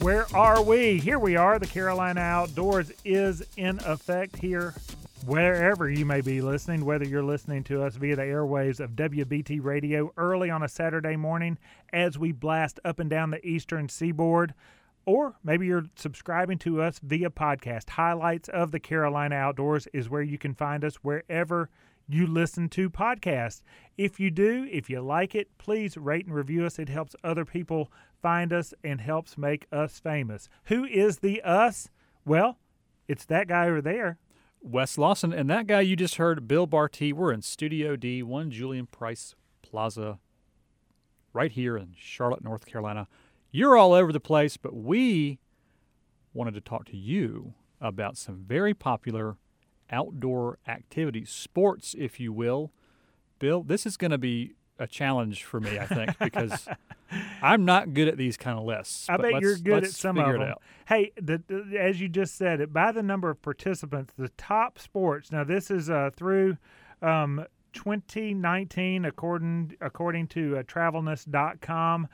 Where are we? Here we are. The Carolina Outdoors is in effect here wherever you may be listening, whether you're listening to us via the airwaves of WBT Radio early on a Saturday morning as we blast up and down the eastern seaboard, or maybe you're subscribing to us via podcast. Highlights of the Carolina Outdoors is where you can find us wherever you listen to podcasts. If you do, if you like it, please rate and review us. It helps other people find us and helps make us famous. Who is the us? Well, it's that guy over there. Wes Lawson and that guy you just heard, Bill Barty. We're in Studio D, one Julian Price Plaza, right here in Charlotte, North Carolina. You're all over the place, but we wanted to talk to you about some very popular outdoor activities, sports, if you will. Bill, this is going to be a challenge for me, I think, because I'm not good at these kind of lists. I bet let's- you're good at some of them. Hey, the, the- as you just said, it by the number of participants, the top sports. Now this is uh, through um, 2019, according according to uh, TravelNess.com.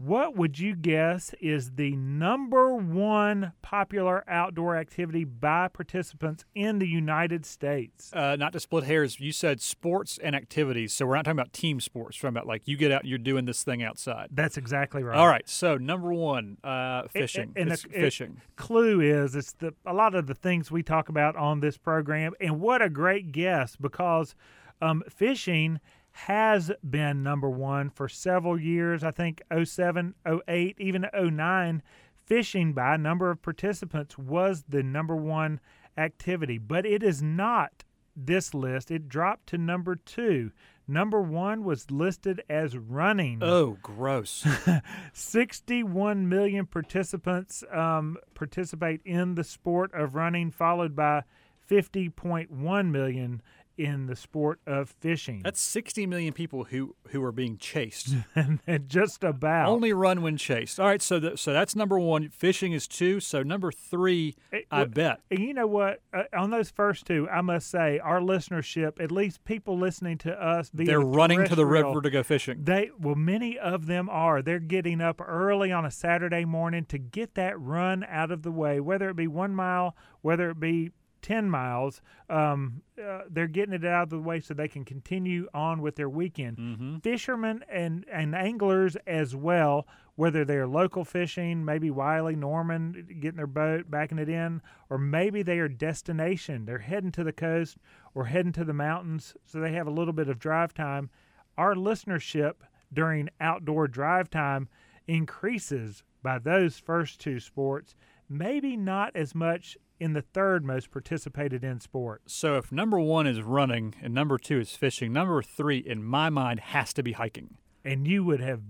What would you guess is the number one popular outdoor activity by participants in the United States? Uh, not to split hairs, you said sports and activities. So we're not talking about team sports. We're talking about like you get out, you're doing this thing outside. That's exactly right. All right. So number one, uh, fishing. and It's the- it- fishing. clue is it's the a lot of the things we talk about on this program and what a great guess because um, fishing has been number one for several years. I think 07 08 even 09 fishing by a number of participants was the number one activity. But it is not this list. It dropped to number two. Number one was listed as running. Oh, gross. 61 million participants um, participate in the sport of running, followed by 50.1 million in the sport of fishing. That's 60 million people who who are being chased. and just about. Only run when chased. All right. So the, so that's number one. Fishing is two. So number three, It- I well, bet. And you know what? Uh, on those first two, I must say, our listenership, at least people listening to us, They're the running to the river to go fishing. They well, many of them are. They're getting up early on a Saturday morning to get that run out of the way, whether it be one mile, whether it be ten miles. Um, uh, they're getting it out of the way so they can continue on with their weekend. Mm-hmm. Fishermen and and anglers as well, whether they're local fishing, maybe Wylie, Norman, getting their boat, backing it in, or maybe they are destination. They're heading to the coast or heading to the mountains, so they have a little bit of drive time our listenership during outdoor drive time increases by those first two sports, maybe not as much in the third most participated in sport. So if number one is running and number two is fishing, number three in my mind has to be hiking. And you would have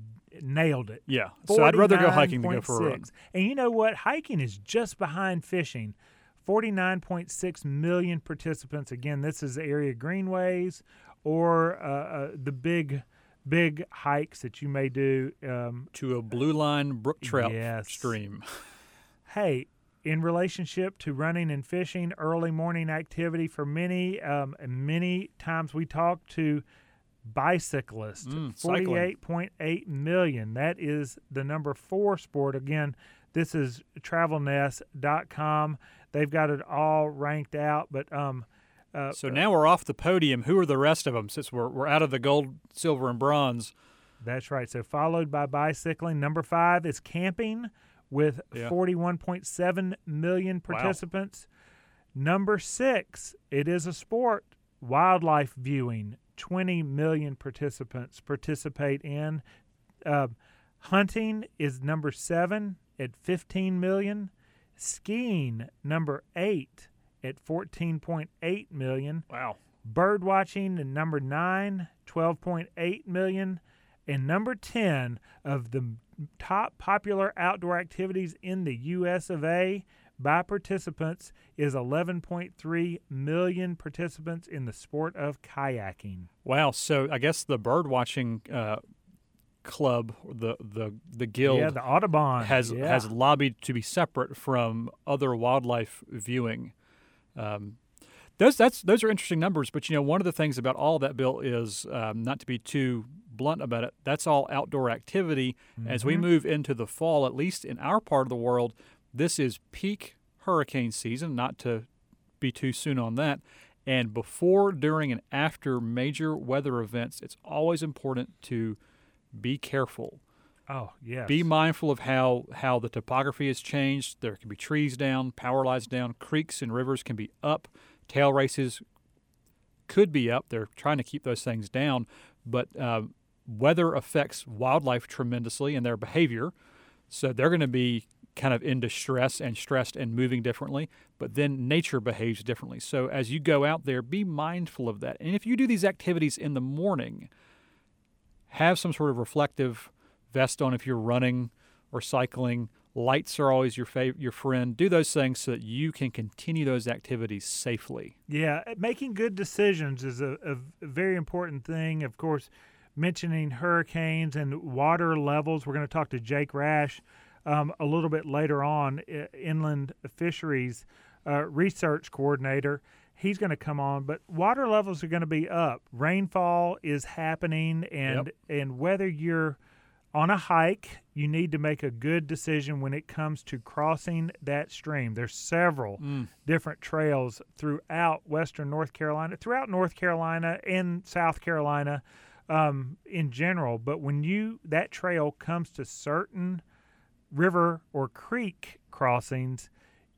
nailed it. Yeah. So I'd rather go hiking than go for a run. And you know what? Hiking is just behind fishing. 49.6 million participants. Again, this is area greenways or uh, uh, the big, big hikes that you may do. Um, To a blue line brook trout Yes. stream. hey, in relationship to running and fishing, early morning activity for many, um, many times we talk to bicyclists. Mm. Forty-eight point eight million. That is the number four sport. Again, this is TravelNest.com. They've got it all ranked out, but um, uh, So now we're off the podium. Who are the rest of them? Since we're we're out of the gold, silver, and bronze. That's right. So followed by bicycling. Number five is camping with Yeah. 41.7 million Wow. participants. Number six, it is a sport. Wildlife viewing. 20 million participants participate in. Uh, hunting is number seven at 15 million. Skiing, number eight at 14.8 million. Wow. Bird watching and number nine, 12.8 million. And number 10 of the top popular outdoor activities in the US of A by participants is 11.3 million participants in the sport of kayaking. Wow. So I guess the bird watching uh, club, the the the guild, yeah, the Audubon has yeah. has lobbied to be separate from other wildlife viewing. Um, those that's those are interesting numbers, but you know one of the things about all that bill is um, not to be too blunt about it, that's all outdoor activity. As we Mhm. move into the fall, at least in our part of the world, this is peak hurricane season, not to be too soon on that. And before, during, and after major weather events, it's always important to be careful. Oh, yes. Be mindful of how, how the topography has changed. There can be trees down, power lines down, creeks and rivers can be up, tail races could be up. They're trying to keep those things down, but uh, weather affects wildlife tremendously and their behavior. So they're going to be kind of in distress and stressed and moving differently, but then nature behaves differently. So as you go out there, be mindful of that. And if you do these activities in the morning, have some sort of reflective vest on if you're running or cycling. Lights are always your fav- your friend. Do those things so that you can continue those activities safely. Yeah, uh, making good decisions is a, a very important thing. Of course, mentioning hurricanes and water levels. We're going to talk to Jake Rash um, a little bit later on, inland fisheries uh, research coordinator. He's going to come on, but water levels are going to be up. Rainfall is happening, and and whether you're on a hike, you need to make a good decision when it comes to crossing that stream. There's several different trails throughout western North Carolina, throughout North Carolina and South Carolina um, in general. But when you that trail comes to certain river or creek crossings,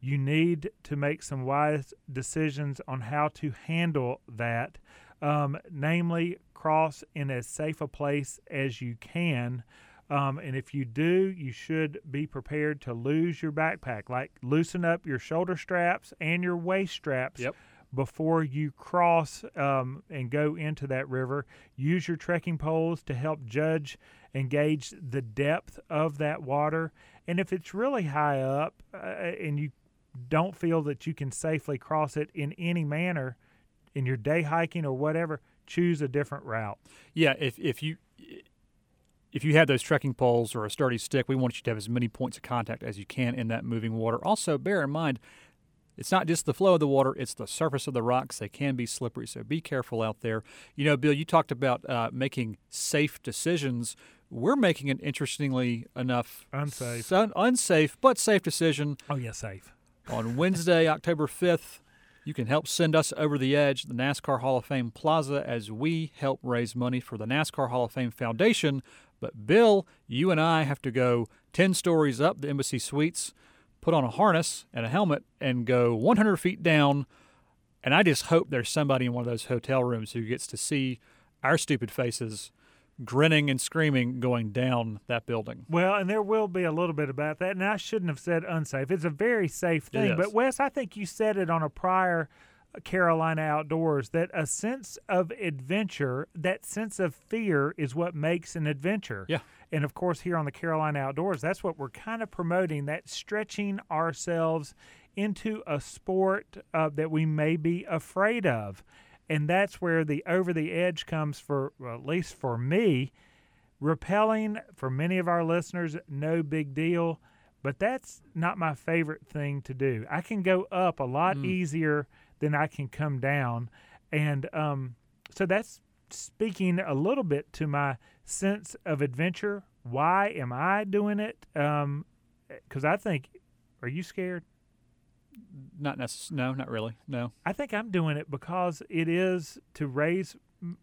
you need to make some wise decisions on how to handle that. Um, namely, cross in as safe a place as you can. Um, and if you do, you should be prepared to lose your backpack. Like loosen up your shoulder straps and your waist straps Yep. before you cross um, and go into that river. Use your trekking poles to help judge and gauge the depth of that water. And if it's really high up uh, and you don't feel that you can safely cross it in any manner in your day hiking or whatever, choose a different route. Yeah, if if you if you have those trekking poles or a sturdy stick, we want you to have as many points of contact as you can in that moving water. Also, bear in mind, it's not just the flow of the water; it's the surface of the rocks. They can be slippery, so be careful out there. You know, Bill, you talked about uh, making safe decisions. We're making an interestingly enough Unsafe. sun- unsafe but safe decision Oh, yeah, safe. on Wednesday, October 5th. You can help send us over the edge, the NASCAR Hall of Fame Plaza, as we help raise money for the NASCAR Hall of Fame Foundation. But, Bill, you and I have to go 10 stories up the Embassy Suites, put on a harness and a helmet, and go 100 feet down. And I just hope there's somebody in one of those hotel rooms who gets to see our stupid faces grinning and screaming going down that building. Well, and there will be a little bit about that. And I shouldn't have said unsafe. It's a very safe thing. But, Wes, I think you said it on a prior Carolina Outdoors that a sense of adventure, that sense of fear, is what makes an adventure. Yeah. And of course, here on the Carolina Outdoors, that's what we're kind of promoting that stretching ourselves into a sport uh, that we may be afraid of. And that's where the over the edge comes for, well, at least for me. Rappelling for many of our listeners, no big deal, but that's not my favorite thing to do. I can go up a lot Mm. easier than I can come down. And um, so that's speaking a little bit to my sense of adventure. Why am I doing it? Because I think, are you scared? Not necess- No, not really. No. I think I'm doing it because it is to raise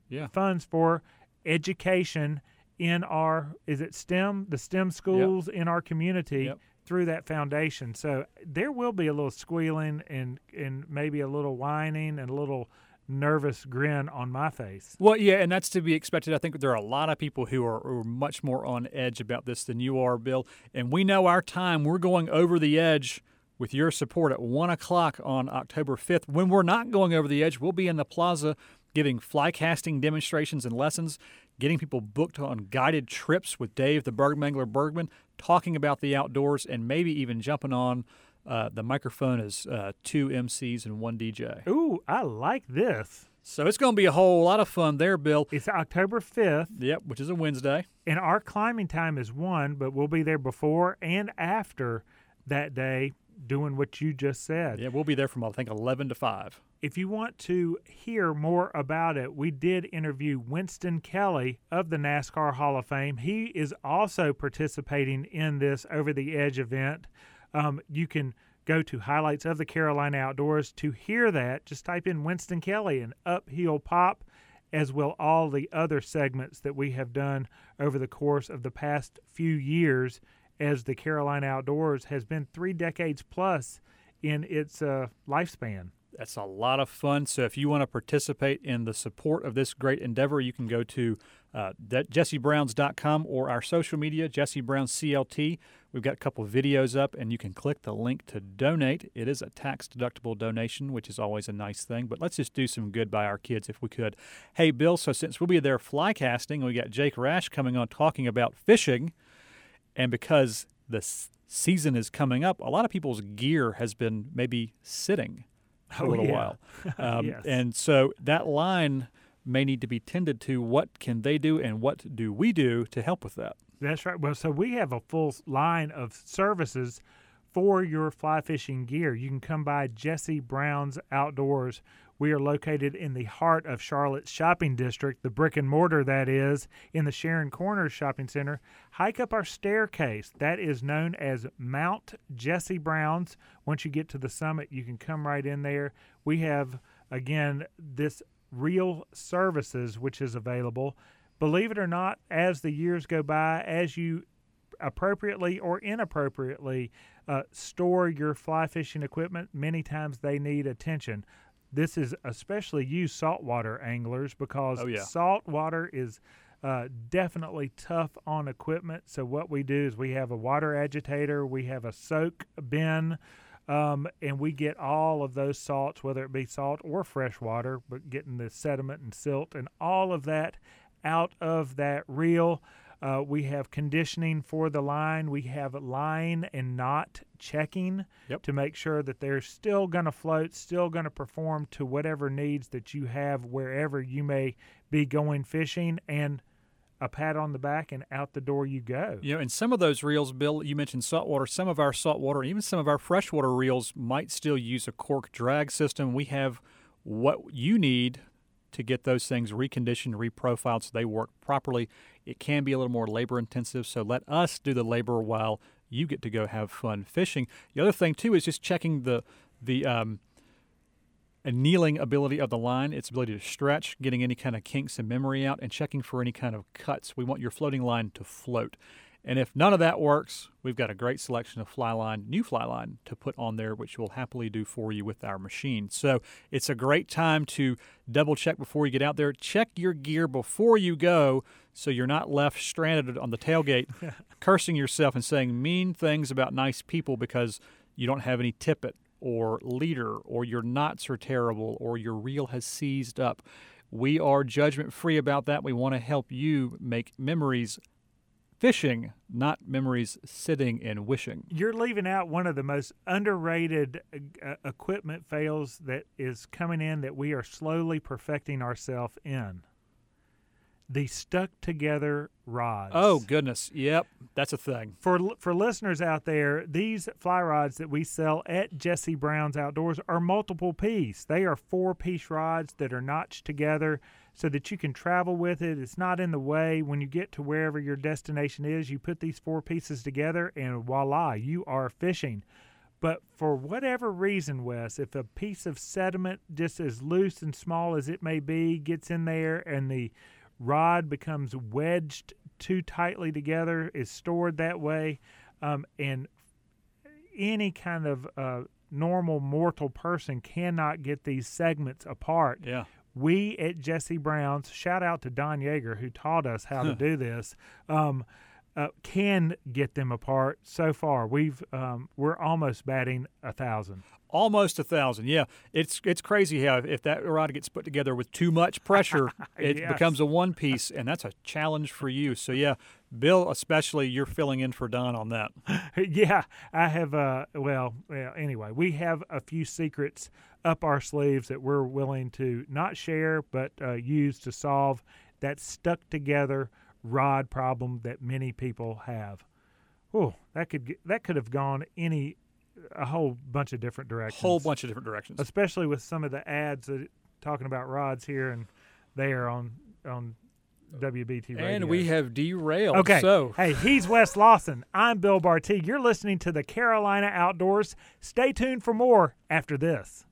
Yeah. funds for education in our is it STEM the STEM schools in our community Yep. through that foundation. So there will be a little squealing and and maybe a little whining and a little nervous grin on my face. Well, yeah, and that's to be expected. I think there are a lot of people who are, who are much more on edge about this than you are, Bill. And we know our time. We're going over the edge with your support at 1 o'clock on October 5th. When we're not going over the edge, we'll be in the plaza giving fly casting demonstrations and lessons, getting people booked on guided trips with Dave the Bergmangler Bergman, talking about the outdoors, and maybe even jumping on uh, the microphone as uh, two MCs and one DJ. Ooh, I like this. So it's going to be a whole lot of fun there, Bill. It's October 5th Yep, which is a Wednesday. and our climbing time is 1, but we'll be there before and after that day doing what you just said. Yeah, we'll be there from I think eleven to five. if you want to hear more about it, we did interview Winston Kelley of the NASCAR Hall of Fame. He is also participating in this Over the Edge event. Um, you can go to highlights of the Carolina Outdoors to hear that. Just type in Winston Kelley and Uphill Pop, as will all the other segments that we have done over the course of the past few years as the Carolina Outdoors has been three decades plus in its uh, lifespan. That's a lot of fun. So if you want to participate in the support of this great endeavor, you can go to uh, jessebrowns.com or our social media, Jesse Browns CLT. We've got a couple videos up, and you can click the link to donate. It is a tax deductible donation, which is always a nice thing. But let's just do some good by our kids if we could. Hey, Bill, so since we'll be there fly casting, we got Jake Rash coming on talking about fishing. And because the season is coming up, a lot of people's gear has been maybe sitting for Oh, a little yeah. while. Um, Yes. And so that line may need to be tended to. What can they do, and what do we do to help with that? That's right. Well, so we have a full line of services for your fly fishing gear. You can come by Jesse Brown's Outdoors. We are located in the heart of Charlotte's shopping district, the brick and mortar that is, in the Sharon Corners Shopping Center. Hike up our staircase. That is known as Mount Jesse Brown's. Once you get to the summit, you can come right in there. We have, again, this reel services which is available. Believe it or not, as the years go by, as you appropriately or inappropriately uh, store your fly fishing equipment, many times they need attention. This is especially you saltwater anglers because Oh, yeah. saltwater is uh, definitely tough on equipment. So what we do is we have a water agitator, we have a soak bin, um, and we get all of those salts, whether it be salt or fresh water, but getting the sediment and silt and all of that out of that reel. Uh, we have conditioning for the line. We have line and knot checking Yep. to make sure that they're still going to float, still going to perform to whatever needs that you have wherever you may be going fishing, and a pat on the back and out the door you go. You know, and some of those reels, Bill, you mentioned saltwater. Some of our saltwater, even some of our freshwater reels, might still use a cork drag system. We have what you need to get those things reconditioned, reprofiled so they work properly. It can be a little more labor intensive, so let us do the labor while you get to go have fun fishing. The other thing too is just checking the the um, annealing ability of the line, its ability to stretch, getting any kind of kinks and memory out, and checking for any kind of cuts. We want your floating line to float. And if none of that works, we've got a great selection of fly line, new fly line to put on there, which we'll happily do for you with our machine. So it's a great time to double check before you get out there. Check your gear before you go so you're not left stranded on the tailgate cursing yourself and saying mean things about nice people because you don't have any tippet or leader or your knots are terrible or your reel has seized up. We are judgment free about that. We want to help you make memories fishing, not memories sitting and wishing. You're leaving out one of the most underrated uh, equipment fails that is coming in that we are slowly perfecting ourselves in. The stuck together rods. Oh goodness, yep, that's a thing. for for listeners out there, these fly rods that we sell at Jesse Brown's Outdoors are multiple piece. They are four piece rods that are notched together so that you can travel with it. It's not in the way when you get to wherever your destination is. You put these four pieces together, and voila, you are fishing. But for whatever reason, Wes, if a piece of sediment, just as loose and small as it may be, gets in there and the rod becomes wedged too tightly together, is stored that way, um, and any kind of uh, normal mortal person cannot get these segments apart. Yeah. We at Jesse Brown's, shout out to Don Yeager who taught us how to do this. Um, uh, can get them apart. So far, we've um, we're almost batting a thousand. Almost a thousand. Yeah, it's it's crazy how if that rod gets put together with too much pressure, it Yes. becomes a one piece, and that's a challenge for you. So yeah, Bill, especially you're filling in for Don on that. yeah, I have. Uh, well, well, anyway, we have a few secrets up our sleeves that we're willing to not share, but uh, use to solve that stuck together rod problem that many people have. Oh, that could get, that could have gone any a whole bunch of different directions. A whole bunch of different directions. especially with some of the ads that talking about rods here and there on on WBT radio. And we have derailed. Okay. So Hey, he's Wes Lawson. I'm Bill Barty. You're listening to the Carolina Outdoors. Stay tuned for more after this.